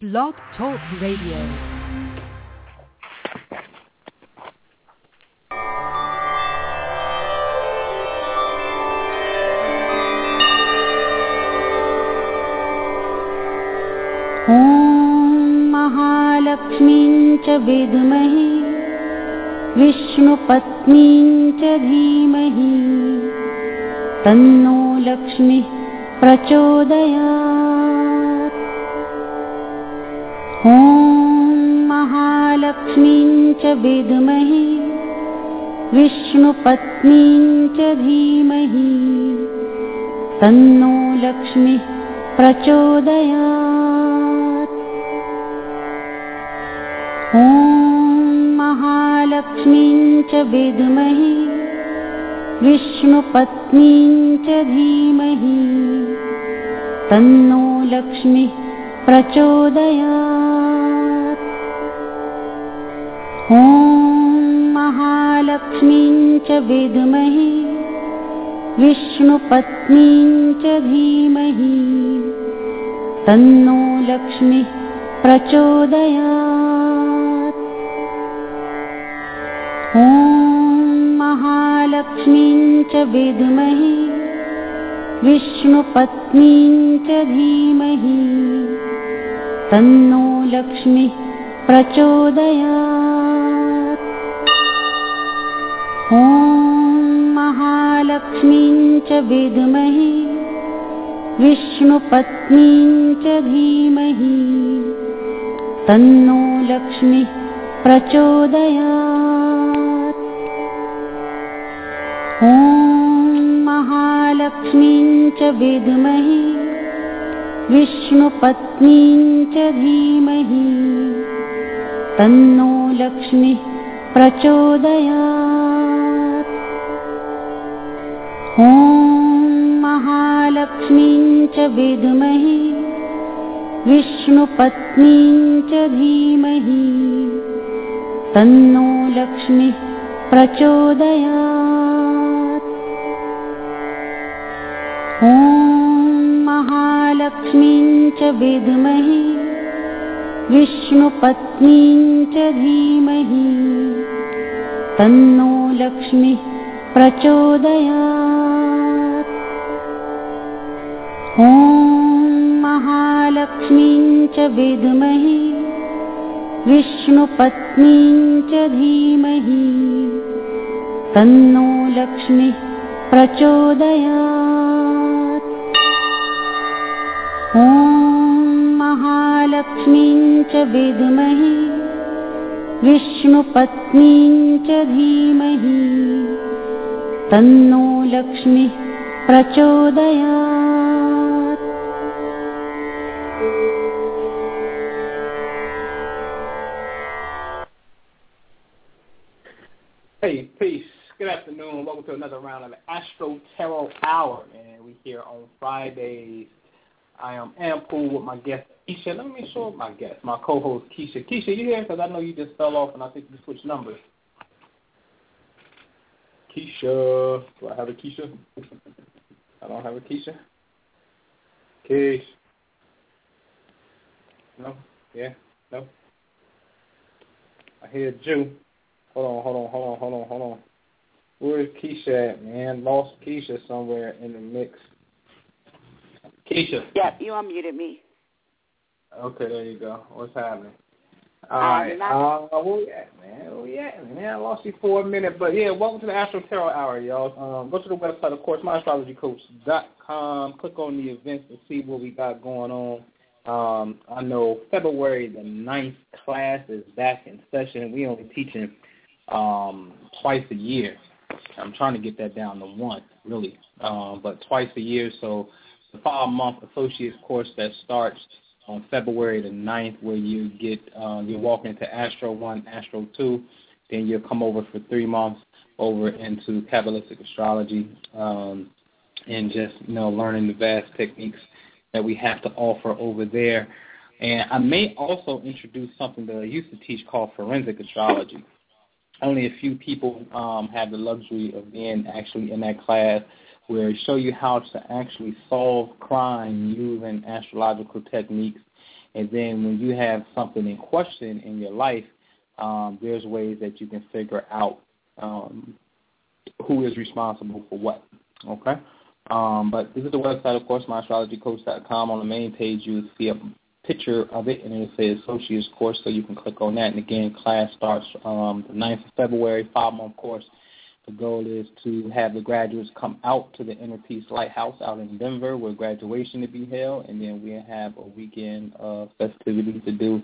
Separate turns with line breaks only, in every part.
Blog Talk Radio.
विद्महे विष्णुपत्नीं च धीमहि तन्नो लक्ष्मीः प्रचोदयात् महालक्ष्मीं च विद्महे विष्णुपत्नीं च धीमहि। तन्नो लक्ष्मीः प्रचोदयात्। ॐ महालक्ष्मीं च विद्महे विष्णुपत्नीं च धीमहि। तन्नो लक्ष्मीः प्रचोदयात् महालक्ष्मीं च विद्महे विष्णुपत्नीं च धीमहि। तन्नो लक्ष्मीः प्रचोदयात्। ॐ महालक्ष्मीं च विद्महे विष्णुपत्नीं च धीमहि। तन्नो लक्ष्मीः प्रचोदयात् महालक्ष्मीं च विद्महे विष्णुपत्नीं च धीमहि। तन्नो लक्ष्मीः प्रचोदयात्। ॐ महालक्ष्मीं च विद्महे विष्णुपत्नीं च धीमहि। तन्नो लक्ष्मीः प्रचोदयात् महालक्ष्मीं च विद्महे विष्णुपत्नीं च धीमहि। तन्नो लक्ष्मीः प्रचोदयात्। ॐ महालक्ष्मीं च विद्महे विष्णुपत्नीं च धीमहि। तन्नो लक्ष्मीः प्रचोदयात् ॐ महालक्ष्मीं च विद्महे विष्णुपत्नीं च धीमहि। तन्नो लक्ष्मीः प्रचोदयात्। ॐ महालक्ष्मीं च विद्महे विष्णुपत्नीं च धीमहि। तन्नो लक्ष्मीः प्रचोदयात्
peace. Good afternoon. Welcome to another round of Astro Tarot Hour, and we here on Fridays. I am Anpu with my guest Kisha. Let me show my guest, my co-host Kisha. Kisha, you here? Because I know you just fell off, and I think you switched numbers. Kisha, do I have a Kisha? I don't have a Kisha. Kisha. No. Yeah. No. I hear Jew. Hold on, hold on, hold on, hold on, hold on. Where's Kisha at, man? Lost Kisha somewhere in the mix. Kisha.
Yep, you unmuted me.
Okay, there you go. What's happening? All
Um,
right.
not-
Uh, where we at, man? Where we at, man? I lost you for a minute, but yeah, welcome to the Astro Tarot Hour, y'all. Um, go to the website, of course, myastrologycoach.com. Click on the events to see what we got going on. Um, I know February the ninth class is back in session. We only teaching um, twice a year. I'm trying to get that down to once, really, um, but twice a year. So the five-month associates course that starts on February the 9th, where you get uh, you walk into Astro One, Astro Two, then you'll come over for three months over into Kabbalistic astrology, um, and just you know learning the vast techniques that we have to offer over there. And I may also introduce something that I used to teach called forensic astrology. Only a few people um, have the luxury of being actually in that class where we show you how to actually solve crime using astrological techniques And then when you have something in question in your life, um, there's ways that you can figure out um, who is responsible for what. Okay. Um, but this is the website, of course, myastrologycoach.com. On the main page, you'll see a picture of it, and it says Associate's Course, so you can click on that. And again, class starts um, the 9th of February, five-month course. The goal is to have the graduates come out to the Inner Peace Lighthouse out in Denver where graduation to be held, and then we'll have a weekend of festivities to do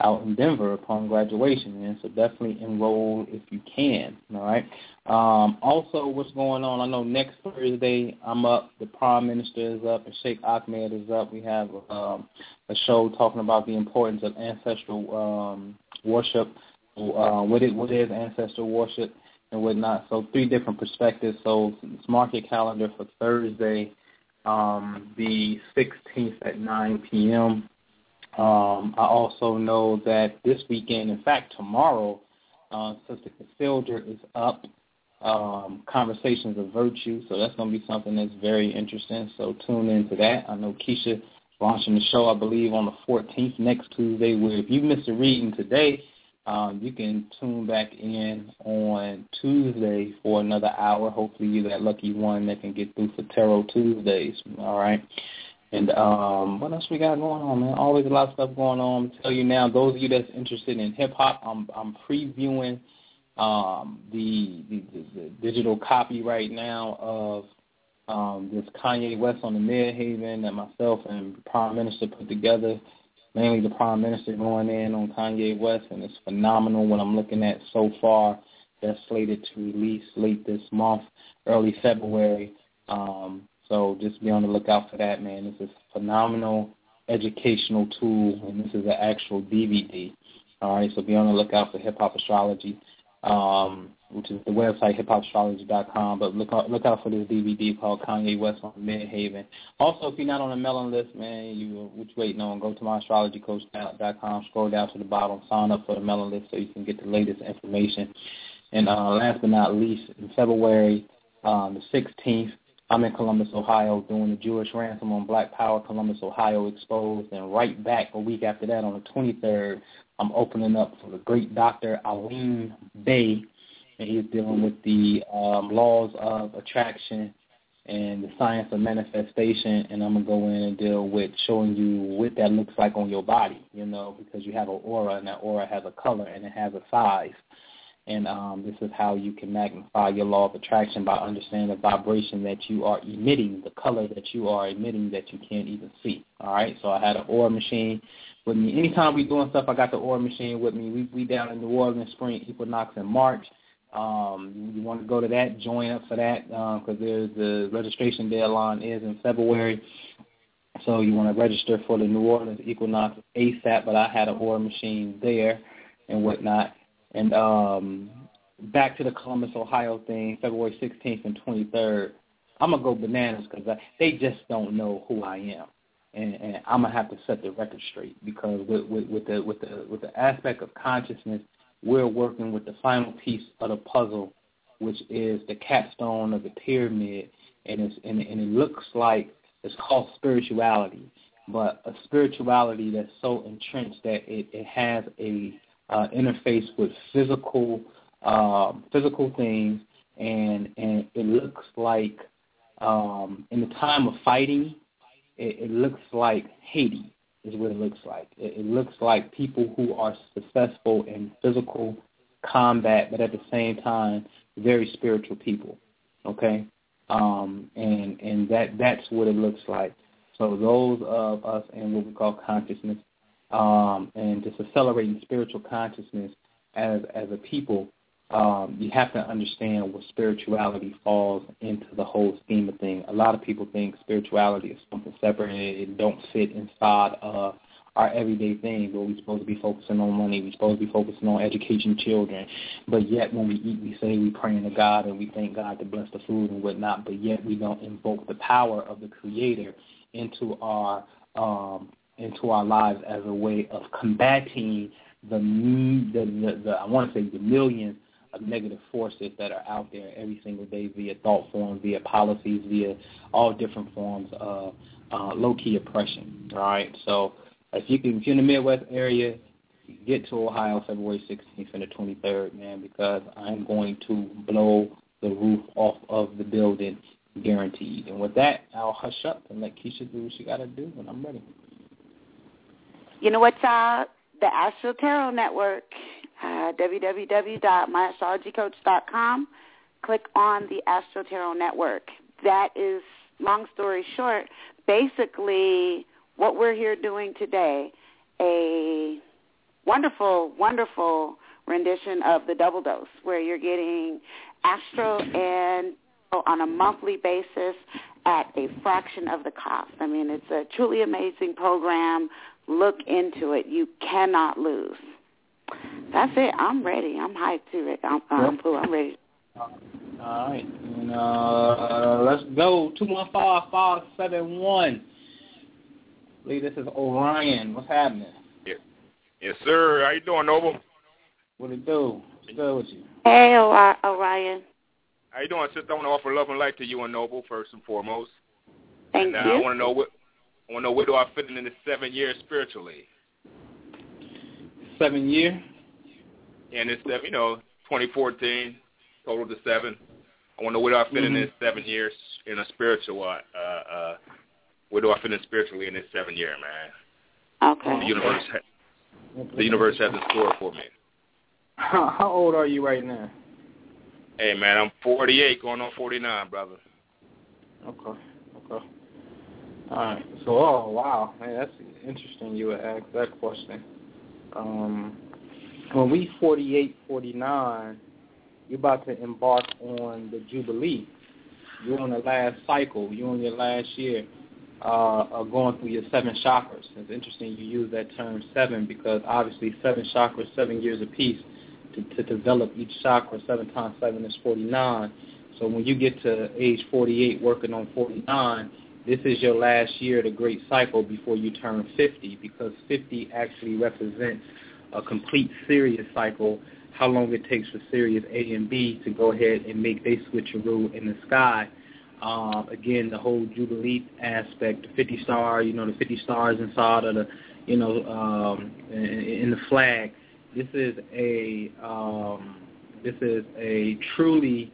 out in Denver upon graduation. And so definitely enroll if you can. All right. Um, also, what's going on? I know next Thursday I'm up. The Prime Minister is up, and Sheikh Ahmed is up. We have um, a show talking about the importance of ancestral um, worship. Uh, what it what is ancestral worship and whatnot. So three different perspectives. So let's mark your calendar for Thursday, um, the 16th at 9 p.m. Um, I also know that this weekend, in fact, tomorrow, uh, Sister Casilda is up. Um, Conversations of Virtue, so that's going to be something that's very interesting. So tune into that. I know Kisha launching the show, I believe, on the 14th next Tuesday. Where if you missed a reading today, um, you can tune back in on Tuesday for another hour. Hopefully, you're that lucky one that can get through for Tarot Tuesdays. All right. And um, what else we got going on, man? Always a lot of stuff going on. i tell you now, those of you that's interested in hip hop, I'm I'm previewing um, the, the, the the digital copy right now of um, this Kanye West on the Midheaven that myself and Prime Minister put together mainly the Prime Minister going in on Kanye West, and it's phenomenal what I'm looking at so far. That's slated to release late this month, early February. Um, so just be on the lookout for that, man. This is a phenomenal educational tool, and this is an actual DVD. All right, so be on the lookout for Hip Hop Astrology. Um, which is the website hiphopastrology.com. But look out, look out for this DVD called Kanye West on Midheaven. Also, if you're not on the mailing list, man, you what you waiting on? Go to myastrologycoach.com, scroll down to the bottom, sign up for the mailing list so you can get the latest information. And uh, last but not least, in February um, the 16th, I'm in Columbus, Ohio, doing the Jewish ransom on Black Power, Columbus, Ohio exposed. And right back a week after that, on the 23rd, I'm opening up for the great Dr. Alim Bey and he's dealing with the um, laws of attraction and the science of manifestation. And I'm gonna go in and deal with showing you what that looks like on your body, you know, because you have an aura, and that aura has a color and it has a size. And um, this is how you can magnify your law of attraction by understanding the vibration that you are emitting, the color that you are emitting that you can't even see. All right. So I had an aura machine with me. Anytime we doing stuff, I got the aura machine with me. We we down in New Orleans spring equinox in March. Um, you want to go to that, join up for that because um, there's the registration deadline is in February. So you want to register for the New Orleans Equinox ASAP. But I had an aura machine there and whatnot. And um, back to the Columbus, Ohio thing, February 16th and 23rd. I'm gonna go bananas because they just don't know who I am, and, and I'm gonna have to set the record straight because with, with, with the with the with the aspect of consciousness we're working with the final piece of the puzzle, which is the capstone of the pyramid, and it's and, and it looks like it's called spirituality, but a spirituality that's so entrenched that it, it has a uh, interface with physical um, physical things, and and it looks like um, in the time of fighting, it, it looks like Haiti is what it looks like. It, it looks like people who are successful in physical combat, but at the same time, very spiritual people. Okay, um, and and that that's what it looks like. So those of us in what we call consciousness, um, and just accelerating spiritual consciousness as as a people um, you have to understand where spirituality falls into the whole scheme of things. A lot of people think spirituality is something separate and it don't fit inside of our everyday thing where we're supposed to be focusing on money, we're supposed to be focusing on education children. But yet when we eat, we say we praying to God and we thank God to bless the food and whatnot, but yet we don't invoke the power of the Creator into our um, into our lives as a way of combating the, the, the, the I want to say the millions of negative forces that are out there every single day via thought form, via policies, via all different forms of uh, low-key oppression. Right, so if you can, if you're in the Midwest area, get to Ohio February 16th and the 23rd, man, because I'm going to blow the roof off of the building, guaranteed. And with that, I'll hush up and let Kisha do what she got to do when I'm ready.
You know what's uh, the Astro Tarot Network, uh, www.myastrologycoach.com. Click on the Astro Tarot Network. That is, long story short, basically what we're here doing today, a wonderful, wonderful rendition of the double dose where you're getting astro and on a monthly basis at a fraction of the cost. I mean, it's a truly amazing program. Look into it. You cannot lose. That's it. I'm ready. I'm hyped too, Rick. I'm, I'm, cool. I'm ready.
All right. And, uh, let's go. 215-571. Lee, this is Orion. What's happening?
Yeah. Yes, sir. How you doing, Noble?
What it do? What's good with you?
Hey, Orion.
How you doing, sister? I want to offer love and light to you and Noble first and foremost.
Thank
and,
you.
Uh, I want to know what I want to know where do I fit in in the seven years spiritually?
Seven year?
And it's seven, you know, 2014, total to seven. I want to know where do I fit
mm-hmm.
in this seven years in a spiritual, uh, uh, where do I fit in spiritually in this seven year, man?
Okay.
The universe, ha- the universe has a store for me.
How, how old are you right now?
Hey, man, I'm 48, going on 49, brother.
Okay, okay. All right. So, oh wow, man, that's interesting. You would ask that question. Um, when we 48, 49, you're about to embark on the jubilee. You're on the last cycle. You're on your last year. Uh, of going through your seven chakras. It's interesting you use that term seven because obviously seven chakras, seven years apiece to, to develop each chakra. Seven times seven is 49. So when you get to age 48 working on 49, this is your last year, of the great cycle before you turn 50 because 50 actually represents a complete Sirius cycle, how long it takes for Sirius A and B to go ahead and make their switcheroo in the sky. Uh, again, the whole Jubilee aspect, the 50 star, you know, the 50 stars inside of the, you know, um, in, in the flag. This is a um, this is a truly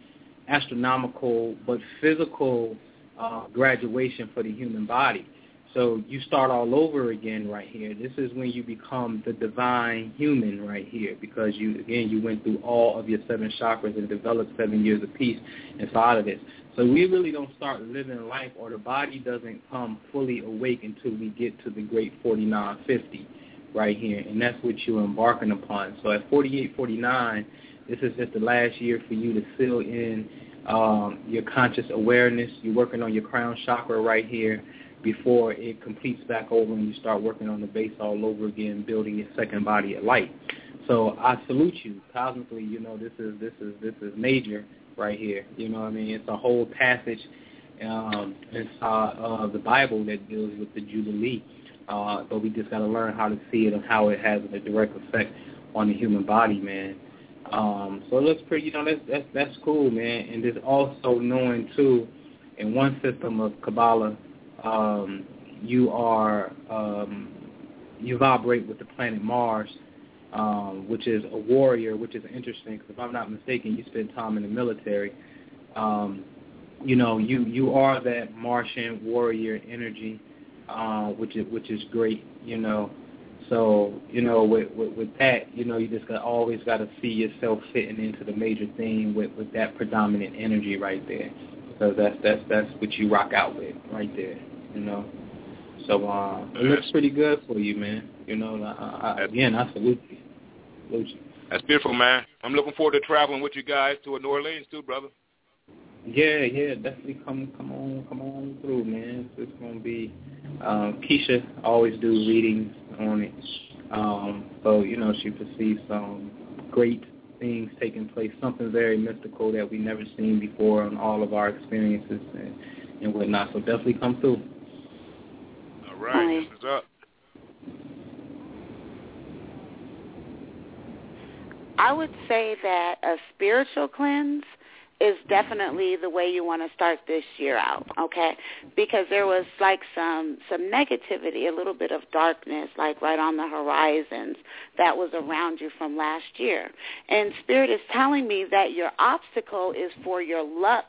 astronomical but physical uh, graduation for the human body. So you start all over again right here. This is when you become the divine human right here because you again you went through all of your seven chakras and developed seven years of peace inside of this. So we really don't start living life or the body doesn't come fully awake until we get to the great 4950 right here. And that's what you're embarking upon. So at 4849 this is just the last year for you to fill in um, your conscious awareness. You're working on your crown chakra right here before it completes back over and you start working on the base all over again, building your second body of light. So I salute you cosmically. You know this is this is this is major right here. You know what I mean? It's a whole passage um, inside of the Bible that deals with the Jubilee. Uh, but we just got to learn how to see it and how it has a direct effect on the human body, man. Um, so it looks pretty, you know, that's that's that's cool, man. And there's also knowing too, in one system of Kabbalah, um, you are um, you vibrate with the planet Mars, um, which is a warrior, which is interesting because if I'm not mistaken, you spend time in the military. Um, you know, you you are that Martian warrior energy, uh, which is which is great. You know, so you know, with, with with that, you know, you just got always got to see yourself fitting into the major theme with with that predominant energy right there, because that's that's that's what you rock out with right there. You know, so uh, it looks pretty good for you, man. You know, I, I, again, I salute you. salute you.
That's beautiful, man. I'm looking forward to traveling with you guys to New Orleans too, brother.
Yeah, yeah, definitely come come on come on through, man. It's gonna be um Kisha always do readings on it. Um, so, you know, she perceives some great things taking place, something very mystical that we never seen before on all of our experiences and, and whatnot. So definitely come through.
All right, what's up?
I would say that a spiritual cleanse is definitely the way you want to start this year out, okay? Because there was like some some negativity, a little bit of darkness like right on the horizons that was around you from last year. And spirit is telling me that your obstacle is for your luck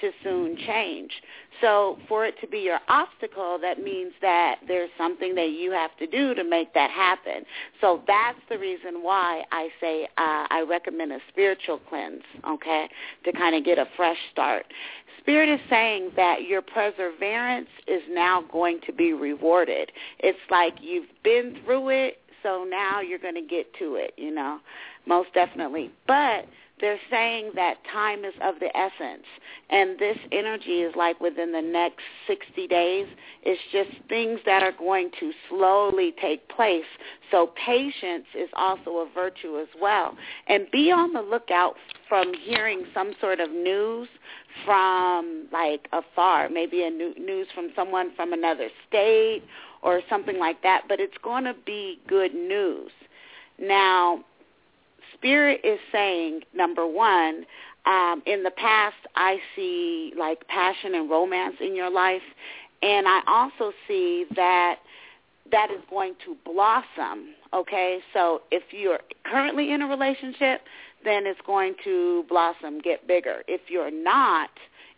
to soon change. So for it to be your obstacle, that means that there's something that you have to do to make that happen. So that's the reason why I say uh, I recommend a spiritual cleanse, okay, to kind of get a fresh start. Spirit is saying that your perseverance is now going to be rewarded. It's like you've been through it, so now you're going to get to it, you know, most definitely. But they're saying that time is of the essence and this energy is like within the next 60 days. It's just things that are going to slowly take place. So patience is also a virtue as well. And be on the lookout from hearing some sort of news from like afar. Maybe a new, news from someone from another state or something like that. But it's going to be good news. Now Spirit is saying, number one, um, in the past, I see like passion and romance in your life, and I also see that that is going to blossom. Okay, so if you're currently in a relationship, then it's going to blossom, get bigger. If you're not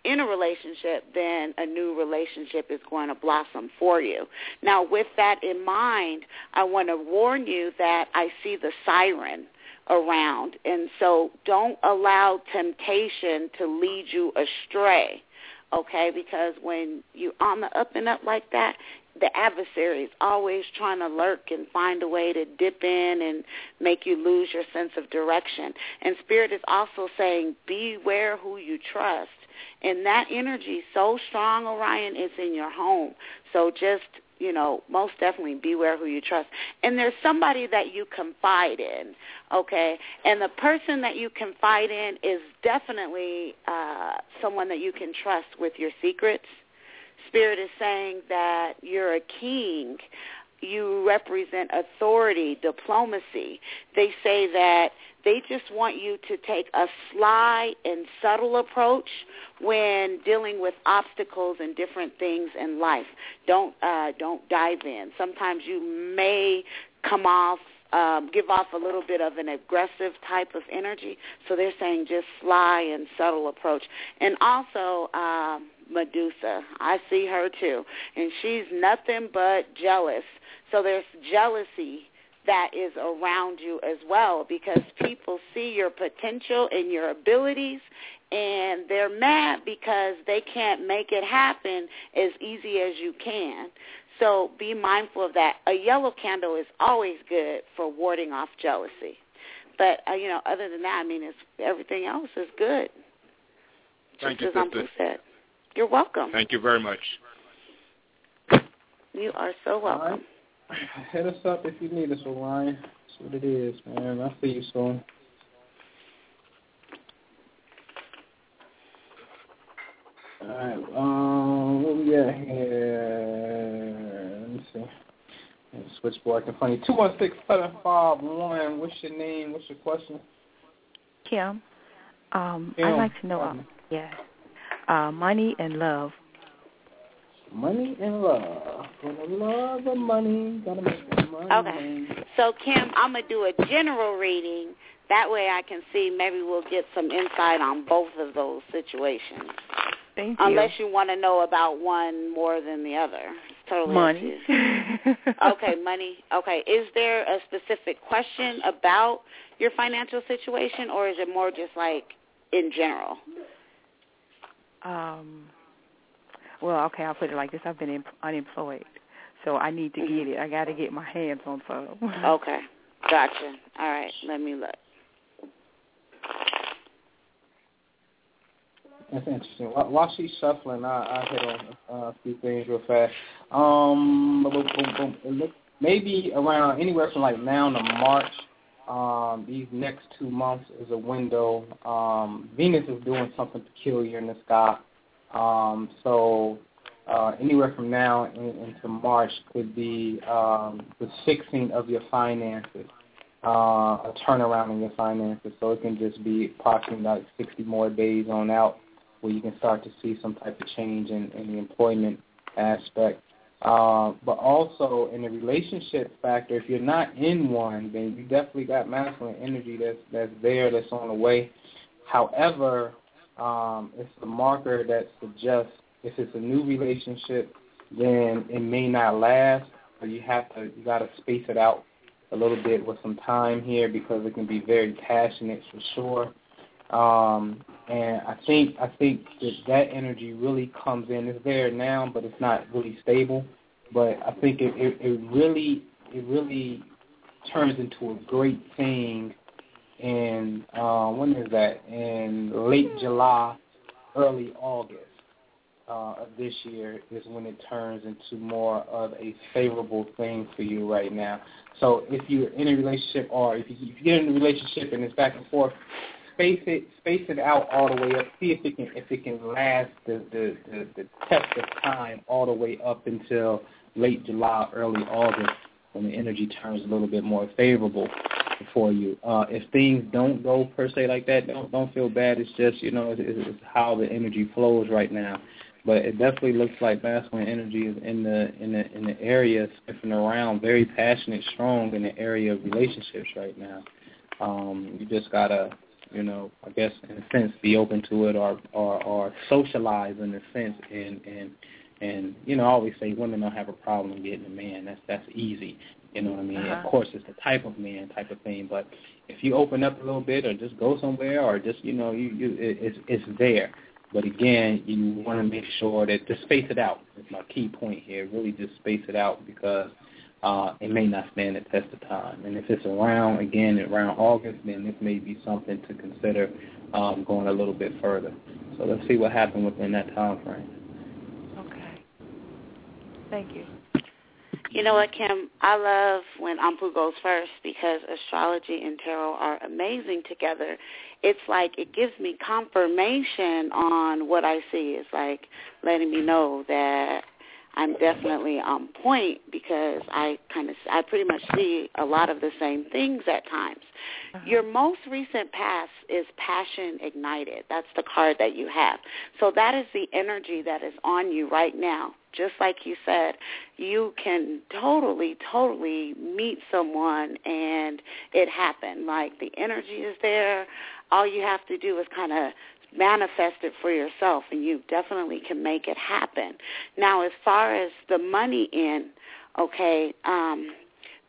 in a relationship, then a new relationship is going to blossom for you. Now, with that in mind, I want to warn you that I see the siren around. And so don't allow temptation to lead you astray, okay? Because when you're on the up and up like that, the adversary is always trying to lurk and find a way to dip in and make you lose your sense of direction. And Spirit is also saying, beware who you trust. And that energy so strong, Orion, is in your home. So just you know, most definitely beware who you trust. And there's somebody that you confide in, okay? And the person that you confide in is definitely uh, someone that you can trust with your secrets. Spirit is saying that you're a king. You represent authority, diplomacy. They say that they just want you to take a sly and subtle approach when dealing with obstacles and different things in life. Don't uh, don't dive in. Sometimes you may come off um, give off a little bit of an aggressive type of energy. So they're saying just sly and subtle approach. And also um, Medusa, I see her too, and she's nothing but jealous. So there's jealousy that is around you as well because people see your potential and your abilities and they're mad because they can't make it happen as easy as you can. So be mindful of that. A yellow candle is always good for warding off jealousy. But uh, you know, other than that, I mean, it's everything else is good.
Thank
Just
you,
as
sister.
said. You're welcome.
Thank you very much.
You are so welcome.
Hit us up if you need us, Orion. That's what it is, man. I'll see you soon. All right. Um, what we got here? Let me see. Switchboard can funny. Two one six seven five one. What's your name? What's your question?
Kim, um,
Kim,
I'd like to know,
um,
yeah, uh, money and love.
Money and love. For the love of money, gotta make the money.
Okay. So Kim, I'm gonna do a general reading. That way, I can see maybe we'll get some insight on both of those situations.
Thank you.
Unless you want to know about one more than the other. It's totally
money.
okay, money. Okay, is there a specific question about your financial situation, or is it more just like in general?
um, well, okay, I'll put it like this: I've been em- unemployed, so I need to
Mhm.
get it. I got to get my hands on something.
Okay, gotcha. All right, let me look.
That's interesting. While, while she's shuffling, I, I hit on uh, a few things real fast. Um, boom, boom, boom. Look, maybe around anywhere from like now to March. Um, these next two months is a window. Um, Venus is doing something peculiar in the sky. Um, so uh, anywhere from now in, into March could be um, the fixing of your finances. uh, a turnaround in your finances. So it can just be approximately like 60 more days on out where you can start to see some type of change in, in the employment aspect. Uh, but also in the relationship factor, if you're not in one, then you definitely got masculine energy that's that's there, that's on the way. However, um, it's a marker that suggests if it's a new relationship, then it may not last. But you have to you got to space it out a little bit with some time here because it can be very passionate for sure. Um, and I think I think that that energy really comes in. It's there now, but it's not really stable. But I think it, it, it really it really turns into a great thing in uh, when is that? In late July, early August uh, of this year is when it turns into more of a favorable thing for you right now. So if you're in a relationship, or if you, if you get in a relationship and it's back and forth, space it space it out all the way up. See if it can if it can last the the, the, the test of time all the way up until late July, early August, when the energy turns a little bit more favorable for you. Uh, if things don't go per se like that, don't don't feel bad. It's just you know it's, it's how the energy flows right now. But it definitely looks like masculine energy is in the in the in the area sniffing around, very passionate, strong in the area of relationships right now. Um, you just gotta you know, I guess in a sense be open to it or or, or socialize in a sense and and and you know, I always say women don't have a problem getting a man. That's that's easy. You know what I mean?
Uh-huh.
Of course it's the type of man type of thing, but if you open up a little bit or just go somewhere or just you know, you, you it, it's it's there. But again, you want to make sure that just space it out. Is my key point here. Really, just space it out because uh, it may not stand the test of time. And if it's around again around August, then this may be something to consider um, going a little bit further. So let's see what happens within that time frame.
Okay. Thank you.
You know what, Kim? I love when Anpu goes first because astrology and tarot are amazing together. It's like it gives me confirmation on what I see. It's like letting me know that I'm definitely on point because I kind of I pretty much see a lot of the same things at times. Uh-huh. Your most recent pass is passion ignited. That's the card that you have. So that is the energy that is on you right now. Just like you said, you can totally, totally meet someone and it happen. Like the energy is there. All you have to do is kind of manifest it for yourself and you definitely can make it happen. Now as far as the money in, okay, um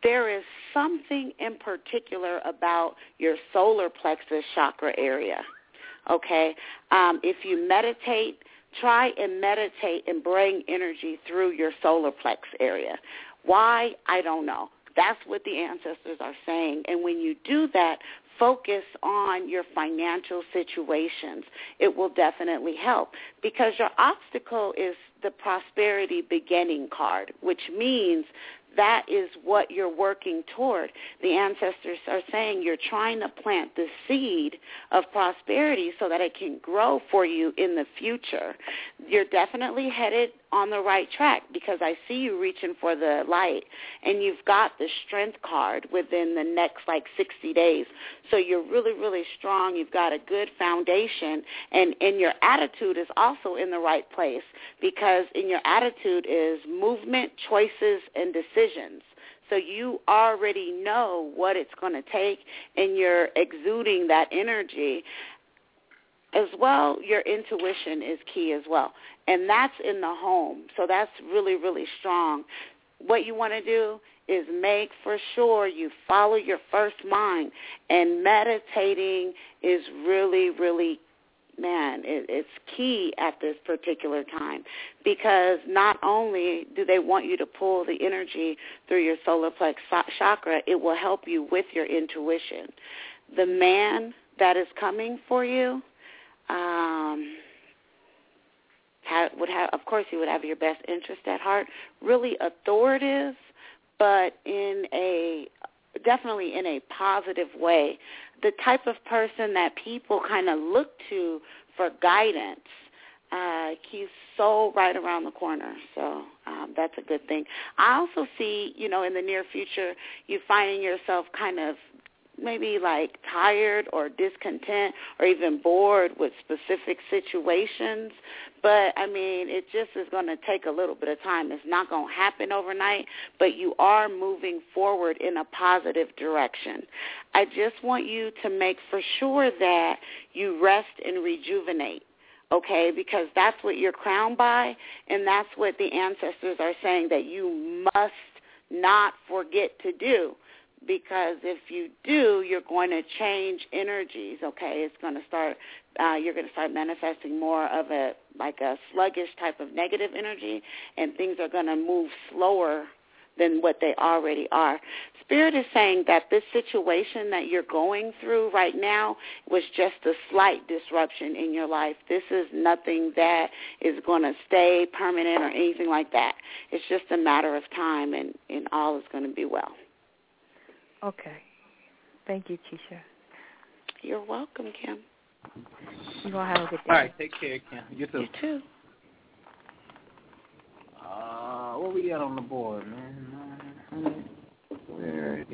there is something in particular about your solar plexus chakra area. Okay? Um if you meditate, try and meditate and bring energy through your solar plex area. Why? I don't know. That's what the ancestors are saying. And when you do that, focus on your financial situations. It will definitely help because your obstacle is the prosperity beginning card, which means that is what you're working toward. The ancestors are saying you're trying to plant the seed of prosperity so that it can grow for you in the future. You're definitely headed on the right track because I see you reaching for the light and you've got the strength card within the next like 60 days. So you're really, really strong. You've got a good foundation and, and your attitude is also in the right place because in your attitude is movement, choices, and decisions. So you already know what it's going to take and you're exuding that energy as well, your intuition is key as well. And that's in the home. So that's really, really strong. What you want to do is make for sure you follow your first mind. And meditating is really, really man, it, it's key at this particular time because not only do they want you to pull the energy through your solar plex chakra, it will help you with your intuition. The man that is coming for you, um, have, would have, of course, he would have your best interest at heart. Really authoritative, but in a definitely in a positive way. The type of person that people kind of look to for guidance. Uh, he's so right around the corner, so um, that's a good thing. I also see, you know, in the near future, you finding yourself kind of maybe like tired or discontent or even bored with specific situations. But I mean, it just is going to take a little bit of time. It's not going to happen overnight, but you are moving forward in a positive direction. I just want you to make for sure that you rest and rejuvenate okay? Because that's what you're crowned by, and that's what the ancestors are saying that you must not forget to do because if you do, you're going to change energies. Okay, it's going to start. Uh, you're going to start manifesting more of a like a sluggish type of negative energy, and things are going to move slower than what they already are. Spirit is saying that this situation that you're going through right now was just a slight disruption in your life. This is nothing that is going to stay permanent or anything like that. It's just a matter of time, and, and all is going to be well.
Okay. Thank you, Kisha.
You're welcome, Kim.
You all have a good day.
All right, take care, Kim. You too.
You too.
Uh, what we got on the board, man? Where is?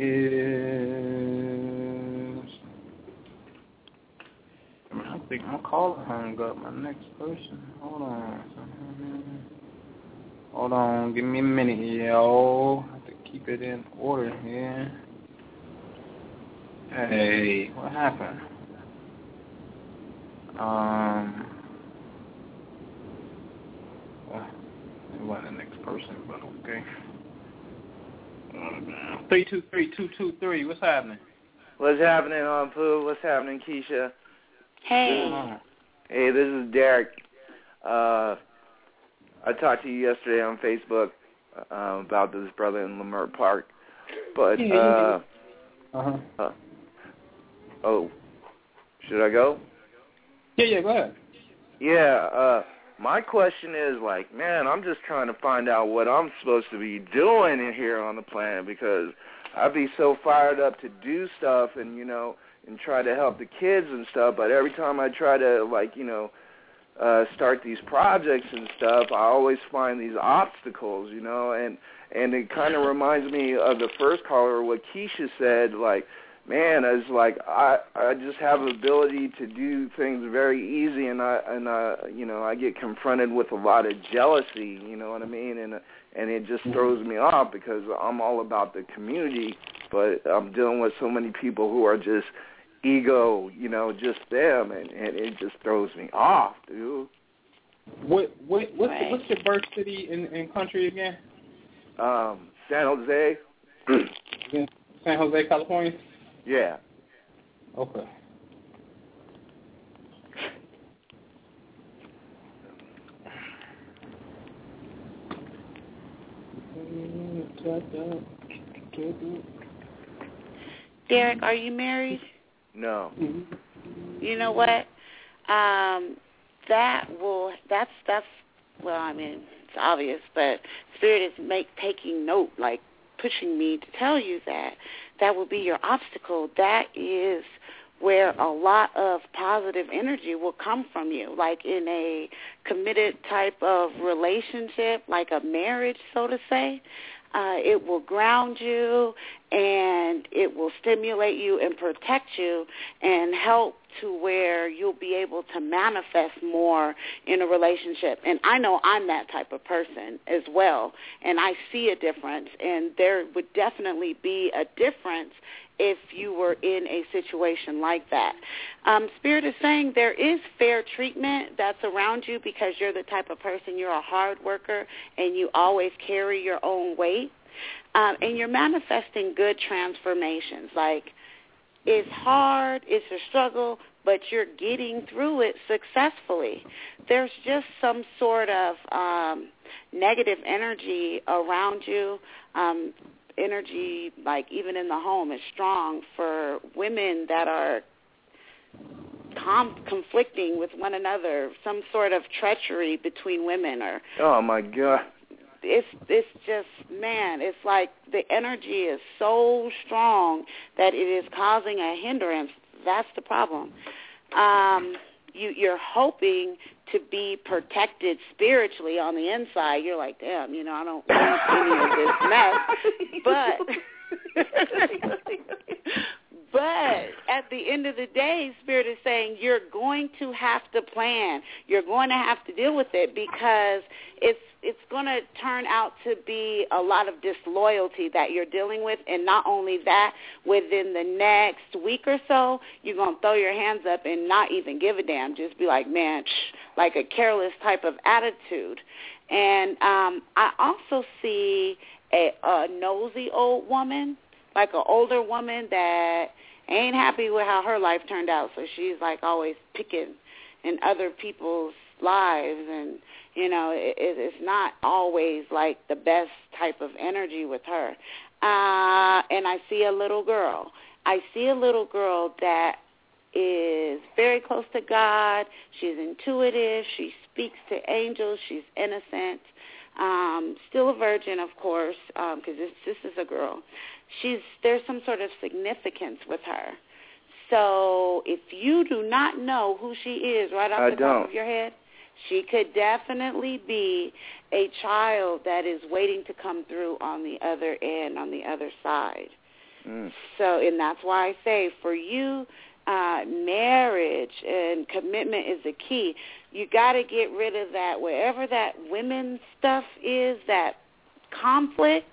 I, mean, I think my caller hung up. My next person. Hold on. Hold on. Give me a minute, yo. I have to keep it in order here. Hey, what happened? Um, well, it wasn't the next person, but okay. Three two three two two three. What's happening?
What's happening, Anpu? What's happening, Kisha?
Hey.
Hey, this is Derek. Uh, I talked to you yesterday on Facebook uh, about this brother in Leimert Park, but uh,
Uh-huh.
uh, oh, should I go?
Yeah, yeah, go ahead.
Yeah, uh my question is like, man, I'm just trying to find out what I'm supposed to be doing in here on the planet because I'd be so fired up to do stuff and you know and try to help the kids and stuff, but every time I try to like, you know, uh start these projects and stuff, I always find these obstacles, you know, and and it kind of reminds me of the first caller what Kisha said like man, it's like I I just have ability to do things very easy, and I and I you know I get confronted with a lot of jealousy, you know what I mean, and and it just throws me off because I'm all about the community, but I'm dealing with so many people who are just ego, you know, just them, and and it just throws me off, dude.
What what what's
Right.
what's your birth city and, and country again?
Um, San Jose,
San Jose, California.
Yeah.
Okay.
Derek, are you married?
No.
You know what? Um, that will that's that's well, I mean, it's obvious, but spirit is make taking note, like pushing me to tell you that that will be your obstacle. That is where a lot of positive energy will come from you, like in a committed type of relationship, like a marriage, so to say. Uh, it will ground you and it will stimulate you and protect you and help to where you'll be able to manifest more in a relationship. And I know I'm that type of person as well, and I see a difference. And there would definitely be a difference if you were in a situation like that. Um, Spirit is saying there is fair treatment that's around you because you're the type of person, you're a hard worker, and you always carry your own weight. Um, and you're manifesting good transformations. Like, it's hard, it's a struggle, but you're getting through it successfully. There's just some sort of um, negative energy around you. Um, energy, like even in the home, is strong for women that are com- conflicting with one another. Some sort of treachery between women, or
Oh my God.
It's it's just man, it's like the energy is so strong that it is causing a hindrance. That's the problem. Um, you you're hoping to be protected spiritually on the inside. You're like, damn, you know, I don't want any of this mess, but but at the end of the day, Spirit is saying you're going to have to plan. You're going to have to deal with it because it's it's going to turn out to be a lot of disloyalty that you're dealing with, and not only that, within the next week or so, you're going to throw your hands up and not even give a damn. Just be like, man, like a careless type of attitude. And um, I also see a, a nosy old woman, like an older woman that ain't happy with how her life turned out, so she's like always picking in other people's lives. And you know it, it's not always like the best type of energy with her. Uh and i see a little girl. I see a little girl that is very close to god. She's intuitive. She speaks to angels. She's innocent. Um still a virgin of course um because this this is a girl she's there's some sort of significance with her so if you do not know who she is right off
I
the
don't.
top of your head she could definitely be a child that is waiting to come through on the other end, on the other side.
Mm.
So, and that's why I say for you, uh, marriage and commitment is the key. You got to get rid of that, wherever that women stuff is, that conflict,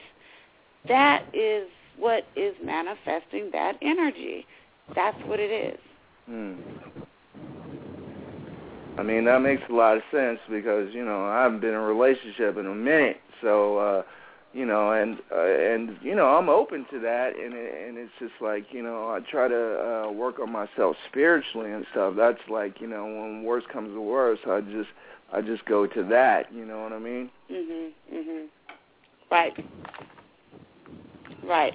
that is what is manifesting that energy. That's what it is.
Hmm. I mean, that makes a lot of sense because you know I haven't been in a relationship in a minute, so uh, you know, and uh, and you know I'm open to that, and it, and it's just like you know I try to uh, work on myself spiritually and stuff. That's like you know when worst comes to worst, I just I just go to that. You know what I mean?
Mhm. Mhm. Right. Right.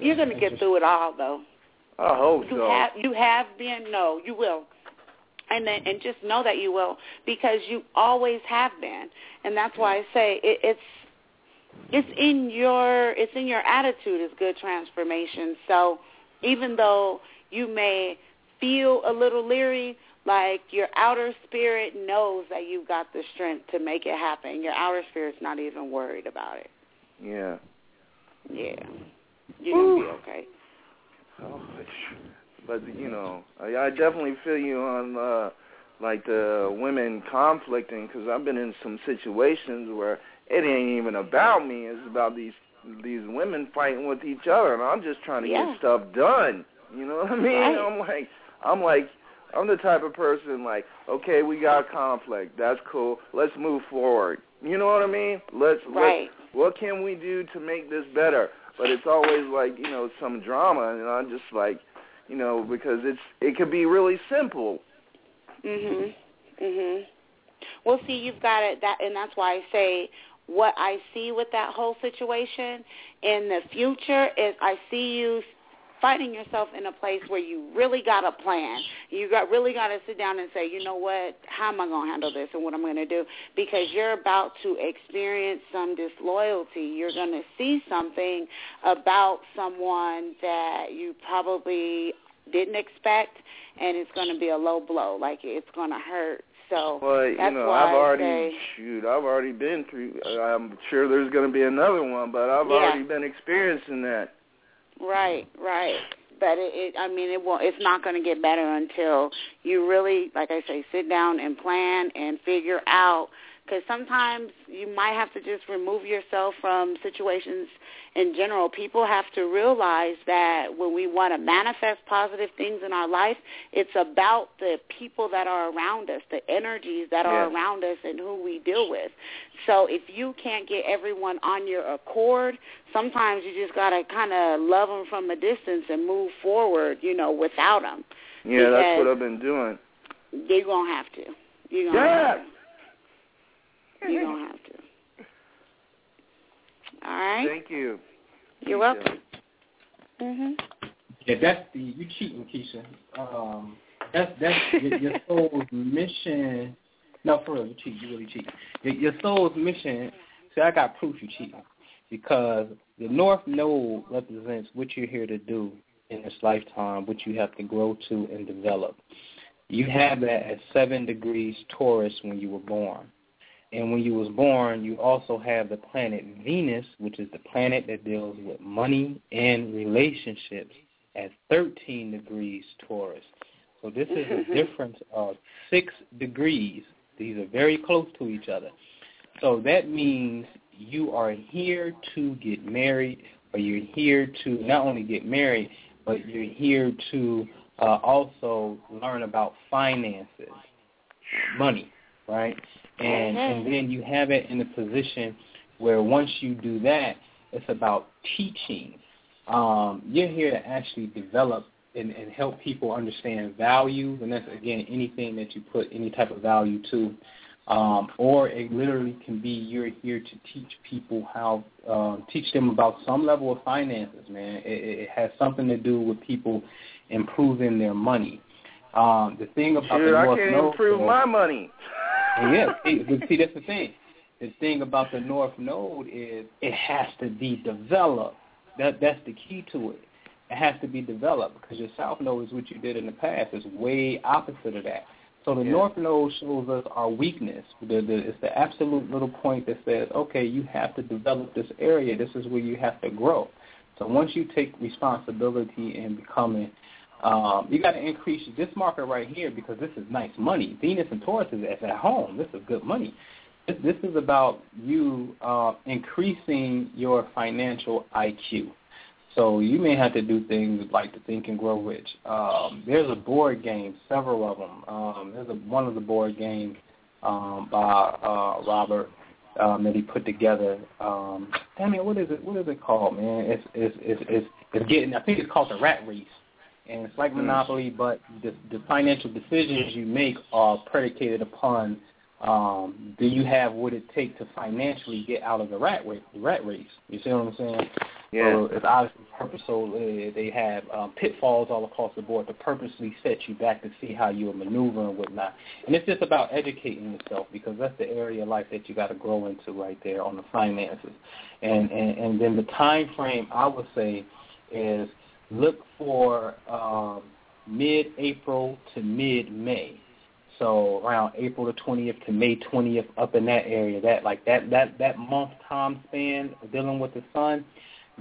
You're gonna get through it all, though.
I hope
You
so.
have you have been. No, you will. And then and just know that you will because you always have been, and that's why I say it, it's it's in your it's in your attitude is good transformation. So even though you may feel a little leery, like your outer spirit knows that you've got the strength to make it happen. Your outer spirit's not even worried about it.
Yeah.
Yeah. You're gonna be okay.
Oh, but you know, I, I definitely feel you on uh like the women conflicting because I've been in some situations where it ain't even about me; it's about these these women fighting with each other, and I'm just trying to
Yeah.
get stuff done. You know what I mean?
Right.
I'm like, I'm like, I'm the type of person like, okay, we got conflict, that's cool, let's move forward. You know what I mean? Let's
Right.
let's what can we do to make this better? But it's always like you know some drama, and I'm just like, you know, because it's it could be really simple.
Mhm. Mhm. Well, see, you've got it that, and that's why I say what I see with that whole situation in the future is I see you finding yourself in a place where you really got a plan. You got really got to sit down and say, you know what, how am I going to handle this and what I'm going to do? Because you're about to experience some disloyalty. You're going to see something about someone that you probably didn't expect, and it's going to be a low blow. Like it's going to hurt. So
Well, you know, I've already shoot, I've already been through. I'm sure there's going to be another one, but I've
Yeah.
already been experiencing that.
Right, right. But it, it I mean, it won't. It's not going to get better until you really, like I say, sit down and plan and figure out. Because sometimes you might have to just remove yourself from situations in general. People have to realize that when we want to manifest positive things in our life, it's about the people that are around us, the energies that are
Yeah.
around us, and who we deal with. So if you can't get everyone on your accord, sometimes you just got to kind of love them from a distance and move forward, you know, without them.
Yeah, that's what I've been doing.
You're going to have to. You're going to
Yeah.
have to. You're going have to. All right?
Thank you.
You're welcome. Mhm.
Yeah, that's the you cheating, Kisha. Um, that's that's your, your soul's mission. No, for real, you cheat. You really cheat. Your, your soul's mission. See, I got proof you cheating because the North Node represents what you're here to do in this lifetime, what you have to grow to and develop. You have that at seven degrees Taurus when you were born. And when you was born, you also have the planet Venus, which is the planet that deals with money and relationships at 13 degrees Taurus. So this is a difference of six degrees. These are very close to each other. So that means you are here to get married, or you're here to not only get married, but you're here to uh, also learn about finances, money, right? And and then you have it in a position where once you do that, it's about teaching. Um, you're here to actually develop and, and help people understand value, and that's again anything that you put any type of value to. Um, or it literally can be you're here to teach people how, um, teach them about some level of finances, man. It, it has something to do with people improving their money. Um, the thing about
Dude,
the
I can't
Node,
improve
though-
my money.
yeah, see, see, that's the thing. The thing about the North Node is it has to be developed. That that's the key to it. It has to be developed because your South Node is what you did in the past. It's way opposite of that. So the
Yeah.
North Node shows us our weakness. The, the, it's the absolute little point that says, okay, you have to develop this area. This is where you have to grow. So once you take responsibility in becoming, um, you got to increase this marker right here because this is nice money. Venus and Taurus is is at home. This is good money. This, this is about you uh, increasing your financial IQ. So you may have to do things like the Think and Grow Rich. Um, there's a board game, several of them. Um, there's a, one of the board games um, by uh, Robert um, that he put together. Um, damn it, what is it? What is it called, man? It's it's it's it's, it's getting. I think it's called the Rat Race, and it's like Monopoly, but the the financial decisions you make are predicated upon um, do you have what it takes to financially get out of the rat race? Rat race. You see what I'm saying?
Yeah.
So it's obviously purposeful. uh, They have um, pitfalls all across the board to purposely set you back to see how you'll maneuver and whatnot. And it's just about educating yourself because that's the area of life that you got to grow into right there on the finances. And, and and then the time frame I would say is look for um, mid-April to mid-May. So around April the 20th to May 20th, up in that area, that like that that that month time span dealing with the sun,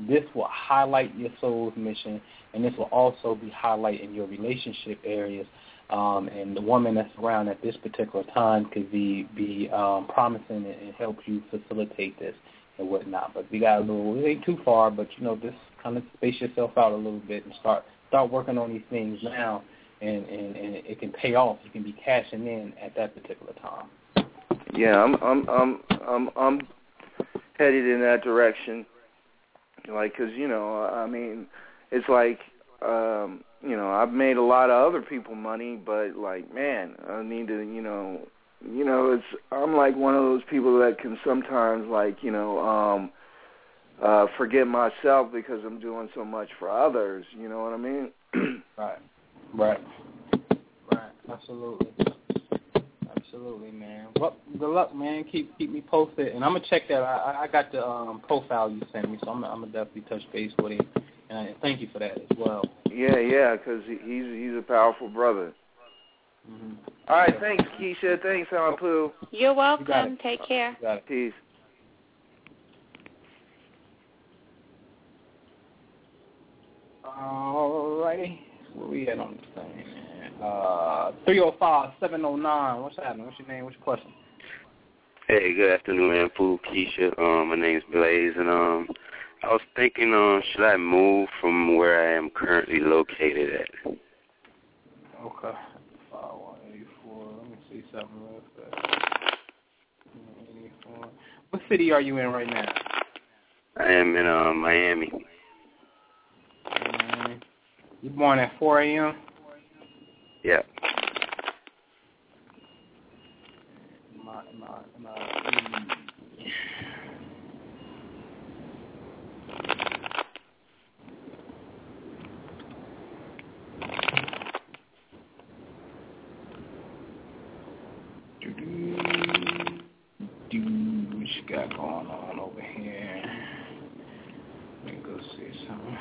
this will highlight your soul's mission, and this will also be highlighting your relationship areas. Um, and the woman that's around at this particular time could be be um, promising and, and help you facilitate this and whatnot. But we got a little, it ain't too far, but you know, just kind of space yourself out a little bit and start start working on these things now and, and, and it can pay off. You can be cashing in at that particular time.
Yeah, I'm I'm I'm I'm I'm headed in that direction. Like, cause you know, I mean, it's like, um, you know, I've made a lot of other people money, but like, man, I need to, you know, you know, it's I'm like one of those people that can sometimes like, you know, um, uh, forget myself because I'm doing so much for others. You know what I mean?
Right. Right. Right. Absolutely. Absolutely, man. Well, good luck, man. Keep keep me posted, and I'm gonna check that. I I got the um, profile you sent me, so I'm I'm gonna definitely touch base with him, and I thank you for that as well.
yeah, yeah, because he, he's he's a powerful brother.
Mm-hmm.
All right, thanks, Kisha. Thanks, Pooh.
You're welcome.
it.
Take care.
Got it.
Peace.
Alrighty. Where we at on this thing, man? Uh, 305-709. What's happening? What's your name? What's your question?
Hey, good afternoon, man. Food Kisha. Um, my name's Blaze, and um, I was thinking, um, should I move from where I am currently located at?
Okay. Five one eighty four. Let me see something real fast. What city are you in right now?
I am in uh, Miami.
You born at four a.m.
Yeah.
My, my, my, what you got going on over here. Let me go see something.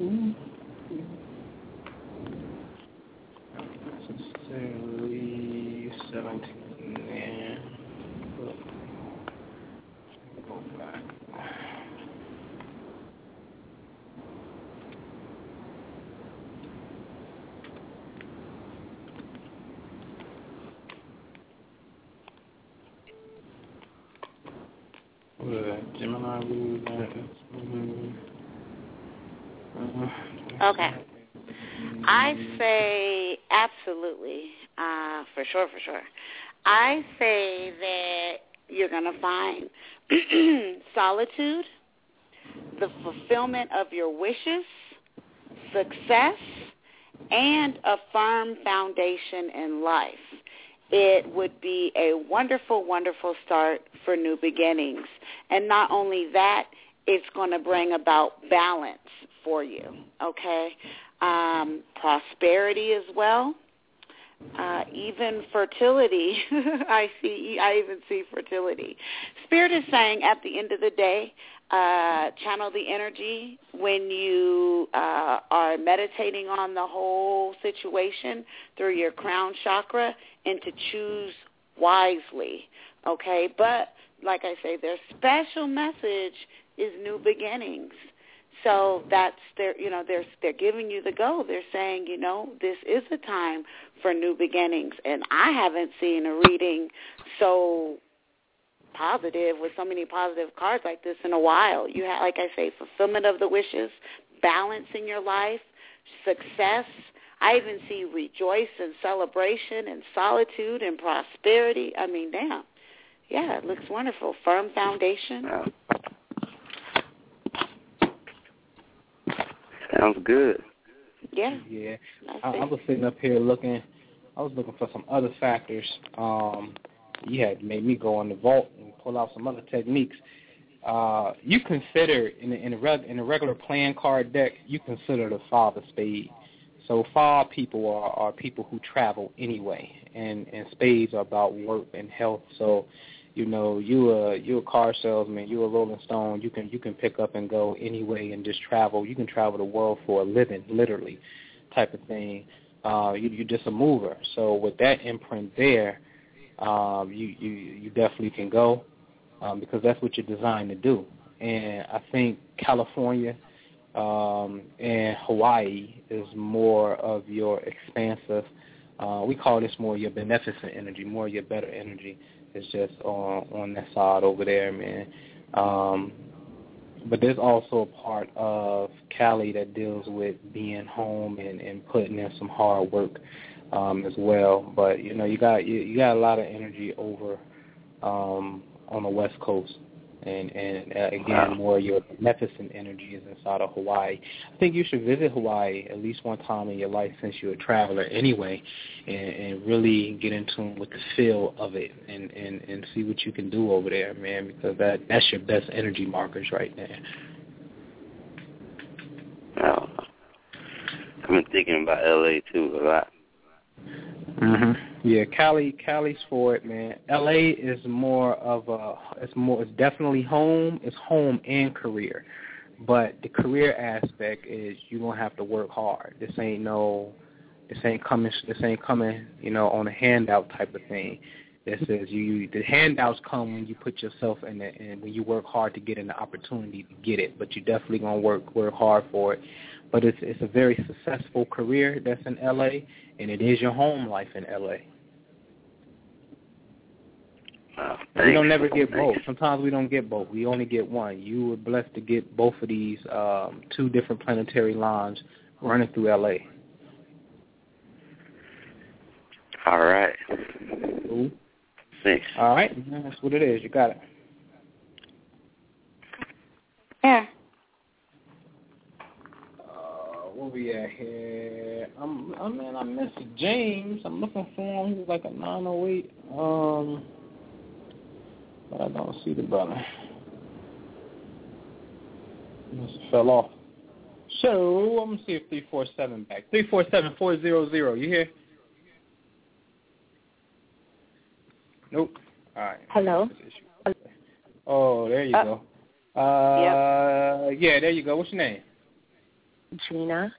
Not necessarily 17. Yeah. What, Gemini
Okay. I say absolutely, uh, for sure, for sure. I say that you're going to find solitude, the fulfillment of your wishes, success, and a firm foundation in life. It would be a wonderful, wonderful start for new beginnings. And not only that, it's going to bring about balance for you, okay? Um, prosperity as well. Uh, even fertility, I see. I even see fertility. Spirit is saying at the end of the day, uh, channel the energy when you uh, are meditating on the whole situation through your crown chakra, and to choose wisely. Okay, but like I say, their special message is new beginnings. So that's their, you know, they're they're giving you the go. They're saying, you know, this is a time for new beginnings, and I haven't seen a reading so positive with so many positive cards like this in a while. You have, like I say, fulfillment of the wishes, balance in your life, success. I even see rejoice and celebration and solitude and prosperity. I mean, damn. Yeah, it looks wonderful. Firm foundation.
Sounds good.
Yeah.
Yeah. I, I was sitting up here looking. I was looking for some other factors. Um, you had made me go on the vault and pull out some other techniques. Uh, you consider in a, in a reg, in a regular playing card deck, you consider the five of spades. So five people are, are people who travel anyway, and and spades are about work and health. So you know, you a you a car salesman, you a Rolling Stone, you can you can pick up and go anyway and just travel. You can travel the world for a living, literally, type of thing. Uh, you you're just a mover. So with that imprint there, um, you you you definitely can go um, because that's what you're designed to do. And I think California um, and Hawaii is more of your expansive. Uh, we call this more your beneficent energy, more your better energy is just on on that side over there, man. Um, but there's also a part of Cali that deals with being home and, and putting in some hard work um, as well. But you know, you got you, you got a lot of energy over um, on the West Coast and and uh, again more your beneficent energy is inside of Hawaii. I think you should visit Hawaii at least one time in your life since you're a traveler anyway, and, and really get in tune with the feel of it and and and see what you can do over there, man. Because that that's your best energy markers right there.
Well, I've been thinking about LA too a lot.
Mhm. Yeah, Cali, Cali's for it, man. LA is more of a, it's more, it's definitely home. It's home and career, but the career aspect is you gonna have to work hard. This ain't no, this ain't coming, this ain't coming, you know, on a handout type of thing. This is you, you the handouts come when you put yourself in it and when you work hard to get an opportunity to get it. But you definitely gonna work work hard for it. But it's it's a very successful career that's in LA, and it is your home life in LA.
Uh,
we don't never get both. Sometimes we don't get both. We only get one. You were blessed to get both of these um, two different planetary lines running through LA.
All right.
Cool.
Thanks.
All right. That's what it is. You got it.
Yeah.
Uh, where we at here? I'm, I mean, I miss James. I'm looking for him. He's like a 908. Um, but I don't see the brother. Must have fell off. So I'm gonna see if three four seven back. Three four seven four zero zero. You here? Nope. All right.
Hello.
Oh, there you
Uh,
go. Uh, yeah, there you go. What's your name?
Gina.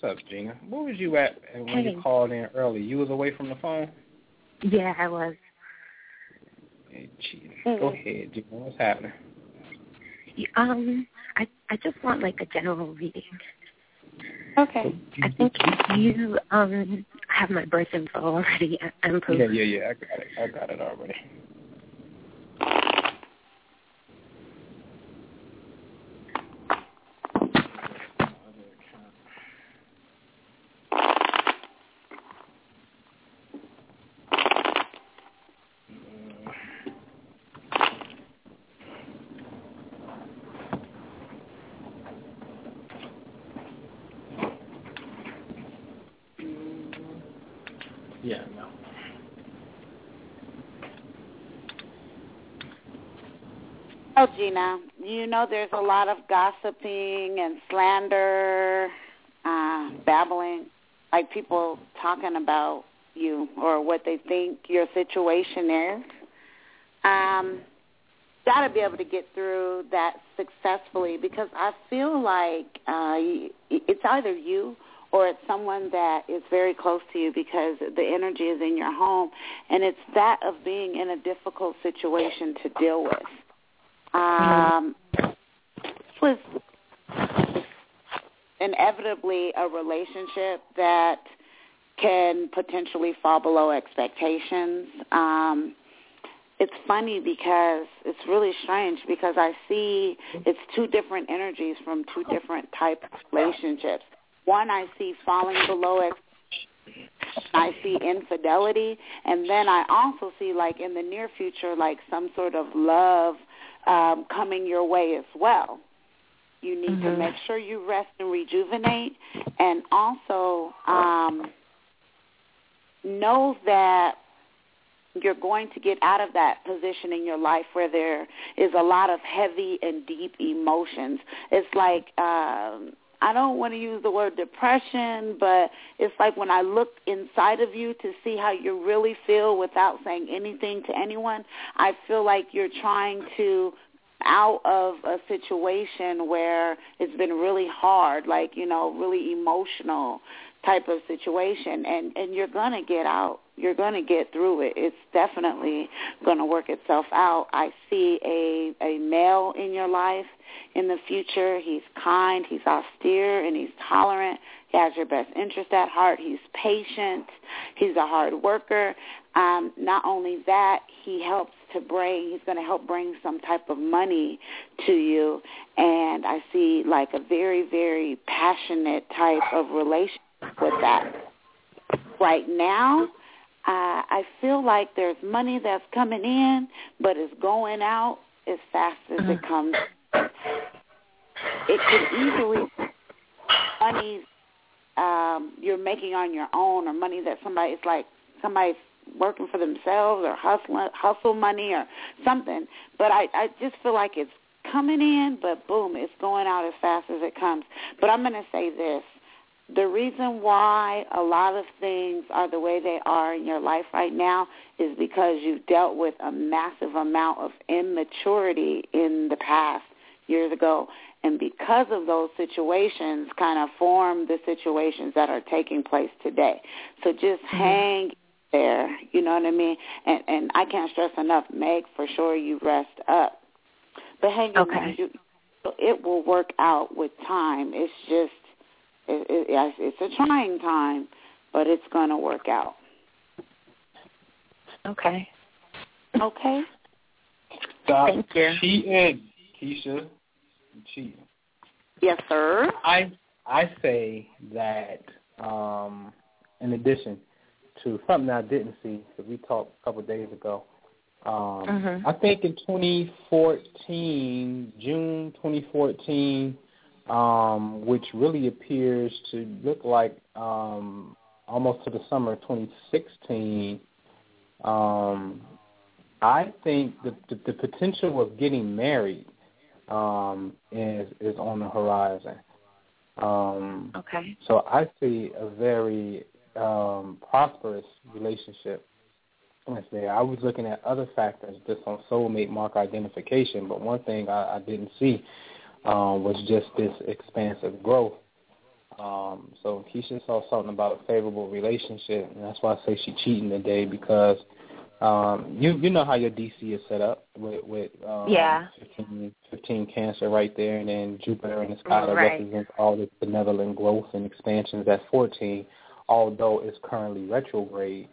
What's up, Gina? Where was you at when
Hey.
you called in early? You was away from the phone.
Yeah, I was.
Hey, Gina.
Mhm.
Go ahead, Gina. What's happening?
Um, I I just want like a general reading.
Okay.
I think you um have my birth info already. I- I'm proof.
Yeah, yeah, yeah. I got it. I got it already.
Oh, Gina, you know there's a lot of gossiping and slander, uh, babbling, like people talking about you or what they think your situation is. Um, got to be able to get through that successfully because I feel like uh, it's either you or it's someone that is very close to you because the energy is in your home, and it's that of being in a difficult situation to deal with. Um, was inevitably a relationship that can potentially fall below expectations. Um, it's funny because it's really strange because I see it's two different energies from two different type of relationships. One I see falling below expectations. I see infidelity, and then I also see like in the near future like some sort of love um, coming your way as well. You need mm-hmm. to make sure you rest and rejuvenate, and also um, know that you're going to get out of that position in your life where there is a lot of heavy and deep emotions. It's like um I don't want to use the word depression, but it's like when I look inside of you to see how you really feel without saying anything to anyone, I feel like you're trying to out of a situation where it's been really hard, like, you know, really emotional type of situation and and you're going to get out you're going to get through it. It's definitely going to work itself out. I see a a male in your life in the future. He's kind he's austere and he's tolerant. He has your best interest at heart. He's patient. He's a hard worker. Um not only that he helps to bring he's going to help bring some type of money to you. And i see like a very very passionate type of relationship with that. Right now, uh, I feel like there's money that's coming in, but it's going out as fast as it comes. It could easily money um, you're making on your own, or money that somebody is like somebody's working for themselves, or hustle hustle money, or something. But I I just feel like it's coming in, but boom, it's going out as fast as it comes. But I'm going to say this the reason why a lot of things are the way they are in your life right now is because you've dealt with a massive amount of immaturity in the past years ago. And because of those situations kind of form the situations that are taking place today. So just mm-hmm. hang there, you know what I mean? And and I can't stress enough, make for sure you rest up. But hang okay. in there. You, it will work out with time. It's just it, it, it's a trying time, but it's going to work out.
Okay.
Okay.
Stop
Thank you.
cheating, Kisha. Cheating.
Yes, sir.
I I say that um, in addition to something I didn't see, because we talked a couple of days ago. Um,
mm-hmm.
I think in 2014, June 2014, um, which really appears to look like um, almost to the summer of 2016. Um, I think the, the, the potential of getting married um, is is on the horizon. Um,
okay.
So I see a very um, prosperous relationship. There. I was looking at other factors just on soulmate mark identification, but one thing I, I didn't see um, was just this expansive growth. Um, so Kisha saw something about a favorable relationship, and that's why I say she cheating today because um, you you know how your DC is set up with with um,
yeah
15, 15 Cancer right there, and then Jupiter in the sky that
right.
represents all this benevolent growth and expansions at 14, although it's currently retrograde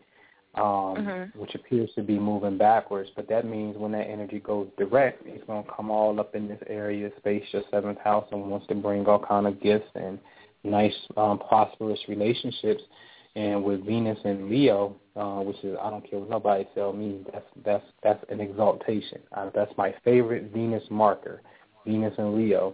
um,
mm-hmm.
which appears to be moving backwards. But that means when that energy goes direct, it's going to come all up in this area, space, your seventh house, and wants to bring all kind of gifts and nice, um, prosperous relationships. And with Venus and Leo, uh, which is I don't care what nobody tell me, that's that's that's an exaltation. Uh, that's my favorite Venus marker, Venus and Leo.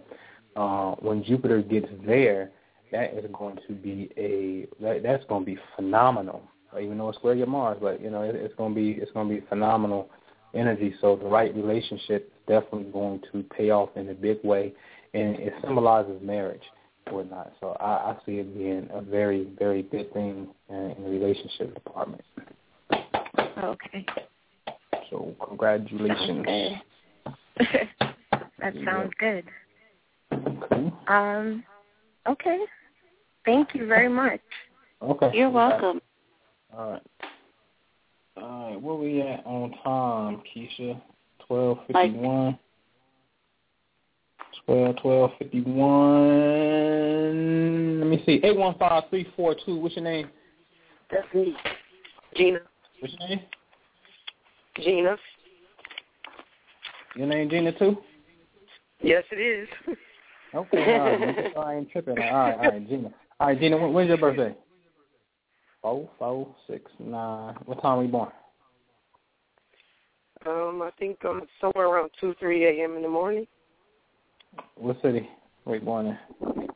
Uh, when Jupiter gets there, that is going to be a that, that's going to be phenomenal even though it's square your Mars, but you know it, it's gonna be it's gonna be phenomenal energy. So the right relationship is definitely going to pay off in a big way, and it symbolizes marriage or not. So I, I see it being a very, very good thing in, in the relationship department.
Okay.
So congratulations.
Okay. that sounds good.
Okay.
Um, okay. Thank you very much.
Okay.
You're welcome.
All right. All right. Where we at on time, Kisha? Twelve fifty one. Twelve twelve fifty one. Let me see. Eight one five three four two. What's your name?
That's me. Gina.
What's your name?
Gina.
Your name Gina too?
Yes, it is.
Okay, all right. I ain't tripping. All right, all right, Gina. All right, Gina. When's your birthday? Four, four, six, nine. What time were you born?
Um, I think um somewhere around two, three a.m. in the morning
What city? Were you born in?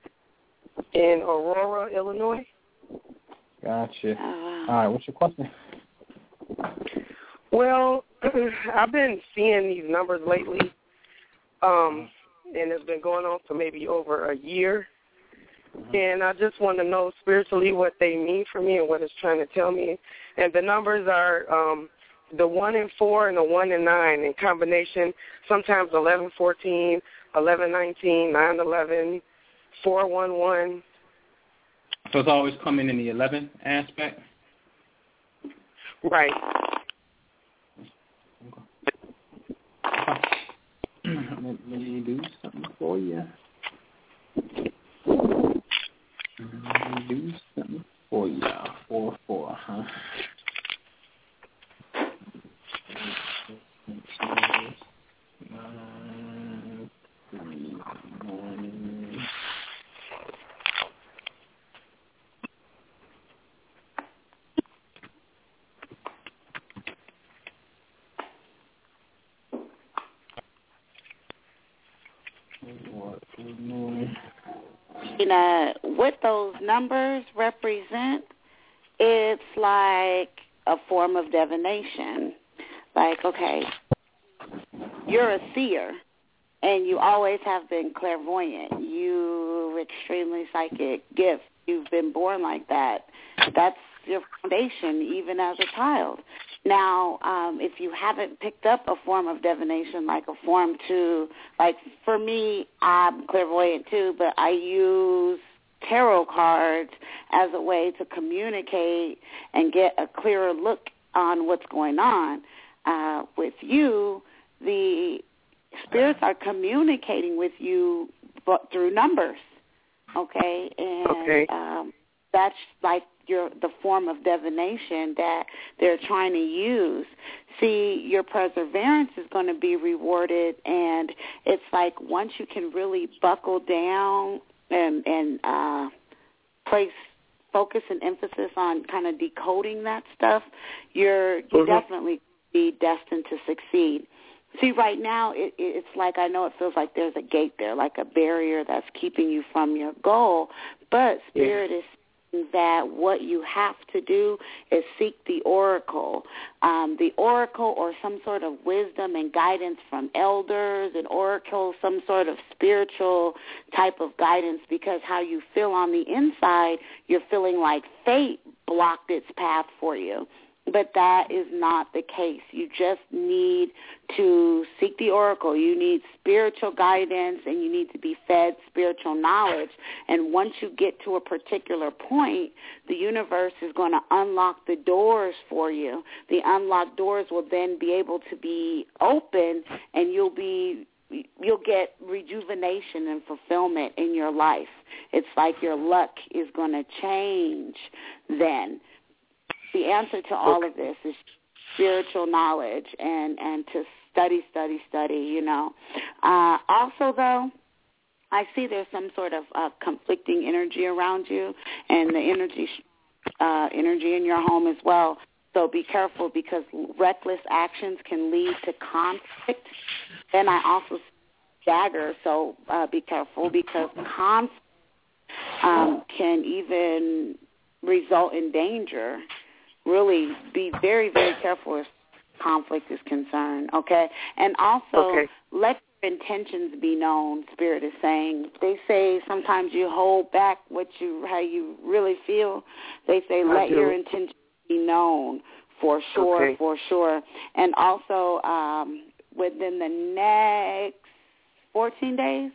in Aurora, Illinois.
Gotcha.
Oh,
All right. What's your question?
Well, I've been seeing these numbers lately, um, and it's been going on for maybe over a year. And I just want to know spiritually what they mean for me and what it's trying to tell me. And the numbers are um, the one and four and the one and nine in combination. Sometimes eleven fourteen, eleven nineteen, nine eleven, four one one.
So it's always coming in the 11 aspect?
Right.
Let me do something for you. Do something for you. Four, four, huh? Nine, three, nine. What?
What those numbers represent it's like a form of divination. Like okay you're a seer and you always have been clairvoyant. You extremely psychic gift. You've been born like that. That's your foundation even as a child. Now um if you haven't picked up a form of divination like a form to like for me i'm clairvoyant too but i use tarot cards as a way to communicate and get a clearer look on what's going on uh with you the spirits are communicating with you but through numbers okay and
Okay.
um that's like your the form of divination that they're trying to use. See, your perseverance is going to be rewarded, and it's like once you can really buckle down and and uh, place focus and emphasis on kind of decoding that stuff, you're you
Mhm.
definitely be destined to succeed. See, right now it, it's like I know it feels like there's a gate there, like a barrier that's keeping you from your goal. But spirit is saying that what you have to do is seek the oracle, um, the oracle or some sort of wisdom and guidance from elders, an oracle, some sort of spiritual type of guidance. Because how you feel on the inside, you're feeling like fate blocked its path for you but that is not the case. You just need to seek the oracle. You need spiritual guidance and you need to be fed spiritual knowledge. And once you get to a particular point, the universe is going to unlock the doors for you. The unlocked doors will then be able to be open and you'll be you'll get rejuvenation and fulfillment in your life. It's like your luck is going to change then the answer to all of this is spiritual knowledge and and to study study study you know. Uh also though i see there's some sort of uh conflicting energy around you and the energy uh energy in your home as well. So be careful because reckless actions can lead to conflict. Then i also dagger so uh be careful because conflict um can even result in danger really be very, very careful with conflict is concerned. Okay, and also
Okay.
let your intentions be known. Spirit is saying. They say sometimes you hold back what you how you really feel. They say
I
let
do.
your intentions be known for sure,
Okay.
for sure. And also um, within the next 14 days,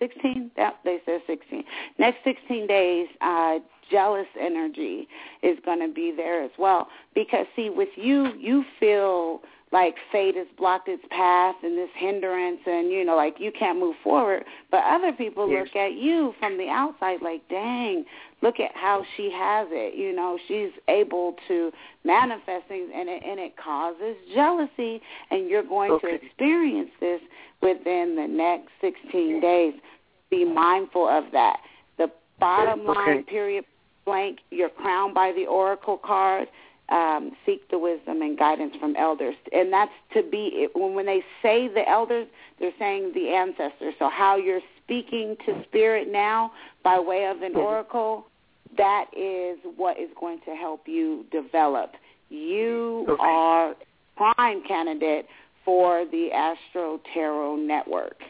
16, that, they said 16. Next 16 days, uh, jealous energy is going to be there as well. Because, see, with you, you feel like fate has blocked its path and this hindrance and, you know, like you can't move forward. But other people
Yes.
look at you from the outside like, dang, look at how she has it. You know, she's able to manifest things and it, and it causes jealousy. And you're going
Okay.
to experience this within the next 16 days. Be mindful of that. The bottom line,
Okay.
period blank, you're crowned by the oracle card. Um, seek the wisdom and guidance from elders, and that's to be when when they say the elders, they're saying the ancestors. So how you're speaking to spirit now by way of an oracle, that is what is going to help you develop. You
Okay.
are prime candidate for the Astro Tarot Network.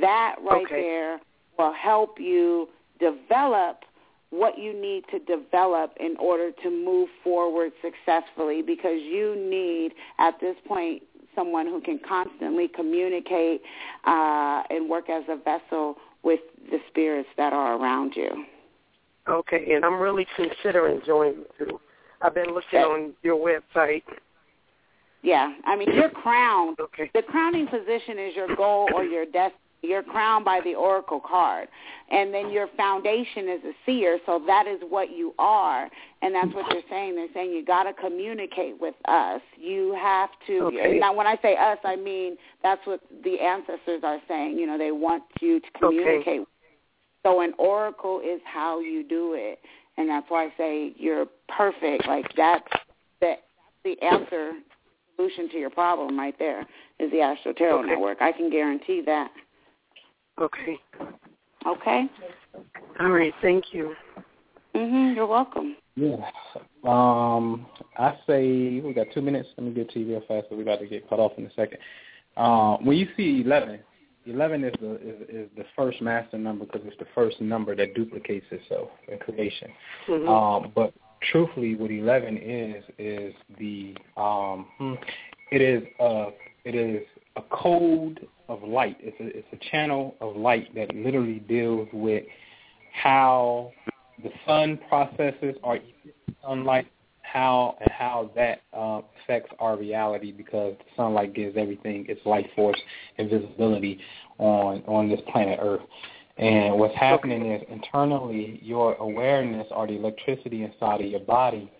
That right
Okay.
there will help you develop what you need to develop in order to move forward successfully because you need at this point someone who can constantly communicate uh, and work as a vessel with the spirits that are around you.
Okay, and I'm really considering joining too. I've been looking
Okay.
on your website.
Yeah, I mean your crown.
Okay.
The crowning position is your goal or your destiny. You're crowned by the oracle card, and then your foundation is a seer. So that is what you are, and that's what you're saying. They're saying you got to communicate with us. You have to.
Okay.
Now, when I say us, I mean that's what the ancestors are saying. You know, they want you to communicate. Okay. So an oracle is how you do it, and that's why I say you're perfect. Like that's the the answer solution to your problem right there is the Astro Tarot
Okay.
Network. I can guarantee that.
Okay.
Okay.
All right. Thank you.
Mhm. You're welcome.
Yeah. Um, I say we got two minutes. Let me get to you real fast, but we got to get cut off in a second. Um, when you see eleven, eleven is the is, is the first master number because it's the first number that duplicates itself in creation.
Mhm.
Um, but truthfully, what eleven is is the um, hmm, it is a it is a code of light. It's a it's a channel of light that literally deals with how the sun processes our sunlight, how and how that uh, affects our reality because sunlight gives everything its life force and visibility on on this planet Earth. And what's happening is internally, your awareness or the electricity inside of your body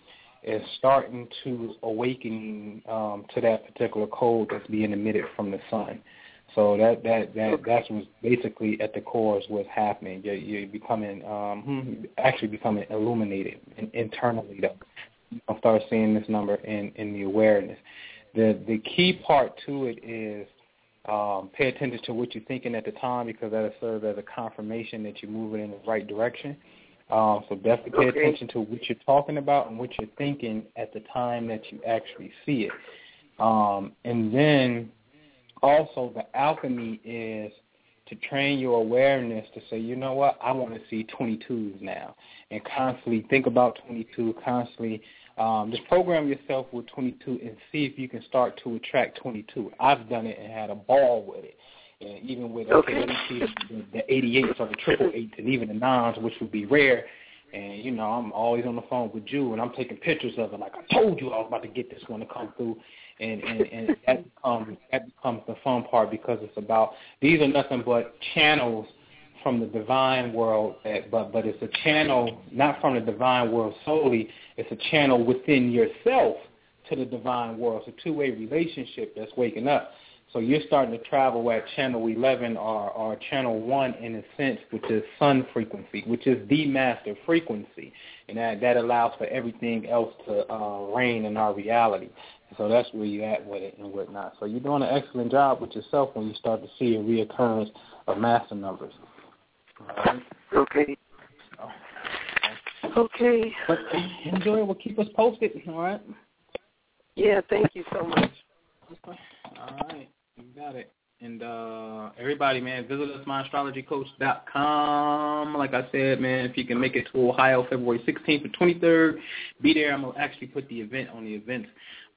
is starting to awaken um, to that particular code that's being emitted from the sun. So that that that that's what's basically at the core is what's happening. You're, you're becoming um, hmm, actually becoming illuminated internally. Though you'll start seeing this number in in the awareness. The the key part to it is um, pay attention to what you're thinking at the time because that'll serve as a confirmation that you're moving in the right direction. Um, so definitely pay
Okay.
attention to what you're talking about and what you're thinking at the time that you actually see it. Um, and then also the alchemy is to train your awareness to say, you know what, I want to see 22s now, and constantly think about 22, constantly um, just program yourself with 22 and see if you can start to attract 22. I've done it and had a ball with it. And even with okay,
Okay.
let me see the, the 88s or the triple eights and even the nines, which would be rare. And you know, I'm always on the phone with you, and I'm taking pictures of it. Like I told you, I was about to get this one to come through, and and, and that becomes that becomes the fun part because it's about these are nothing but channels from the divine world, but but it's a channel not from the divine world solely. It's a channel within yourself to the divine world. It's a two-way relationship that's waking up. So you're starting to travel at channel 11 or, or channel 1 in a sense, which is sun frequency, which is the master frequency. And that, that allows for everything else to uh, reign in our reality. So that's where you're at with it and whatnot. So you're doing an excellent job with yourself when you start to see a reoccurrence of master numbers. All right?
Okay. Okay.
But enjoy. We'll keep us posted. All right.
Yeah. Thank you so much.
Okay. All right. You got it. And uh everybody, man, visit us, myastrologycoach.com. Like I said, man, if you can make it to Ohio February 16th and 23rd, be there. I'm going to actually put the event on the events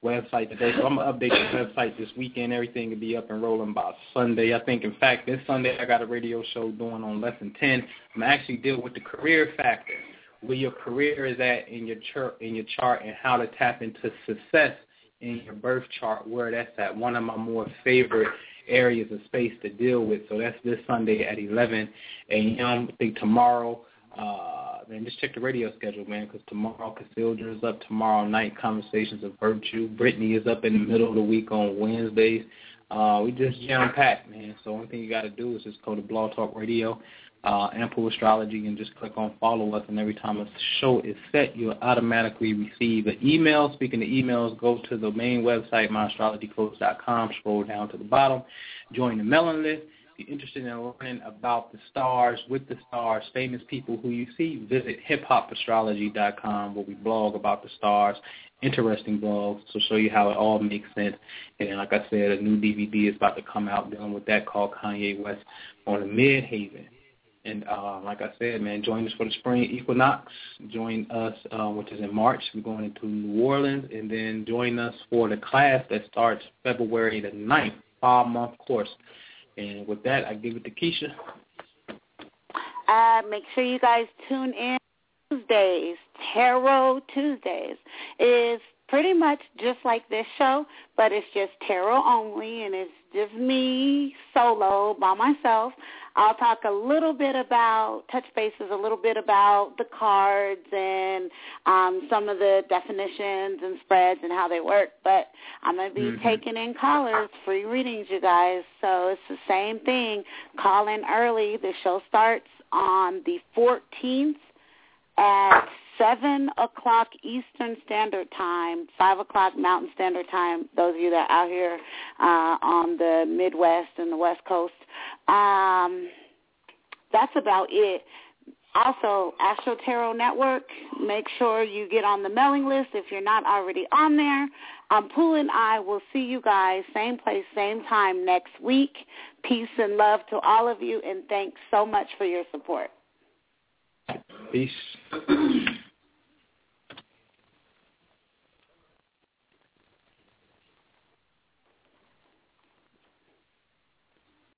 website today. So I'm to update the website this weekend. Everything will be up and rolling by Sunday. I think, in fact, this Sunday I got a radio show doing on Lesson 10. I'm actually deal with the career factor, where your career is at in your, chart, in your chart and how to tap into success in your birth chart, where that's at. One of my more favorite areas of space to deal with. So that's this Sunday at 11 a.m. I think tomorrow, uh, man, just check the radio schedule, man, because tomorrow Cassandra is up. Tomorrow night, Conversations of Virtue. Brittany is up in the middle of the week on Wednesdays. Uh, we just jam packed, man. So only thing you got to do is just go to Blog Talk Radio uh, Anpu Astrology and just click on follow us. And every time a show is set, you'll automatically receive an email. Speaking of emails, go to the main website, myastrologycoach.com, scroll down to the bottom, join the mailing list. You're interested in learning about the stars, with the stars, famous people who you see, visit hiphopastrology.com where we blog about the stars interesting blogs to show you how it all makes sense. And like I said, a new DVD is about to come out dealing with that called Kanye West on the Midheaven. And uh, like I said, man, join us for the spring equinox. Join us, uh, which is in March. We're going into New Orleans, and then join us for the class that starts February the 9th, five-month course. And with that, I give it to Kisha.
Uh, make sure you guys tune in Tuesdays, Tarot Tuesdays. is pretty much just like this show, but it's just tarot only, and it's just me solo by myself. I'll talk a little bit about touch bases, a little bit about the cards and um, some of the definitions and spreads and how they work. But I'm going to be mm-hmm. taking in callers, free readings, you guys. So it's the same thing. Call in early. The show starts on the 14th at 7 o'clock Eastern Standard Time, 5 o'clock Mountain Standard Time, those of you that are out here uh, on the Midwest and the West Coast. Um, that's about it. Also, Astro Tarot Network, make sure you get on the mailing list if you're not already on there. Um, Pooh and I will see you guys same place, same time next week. Peace and love to all of you, and thanks so much for your support.
Peace.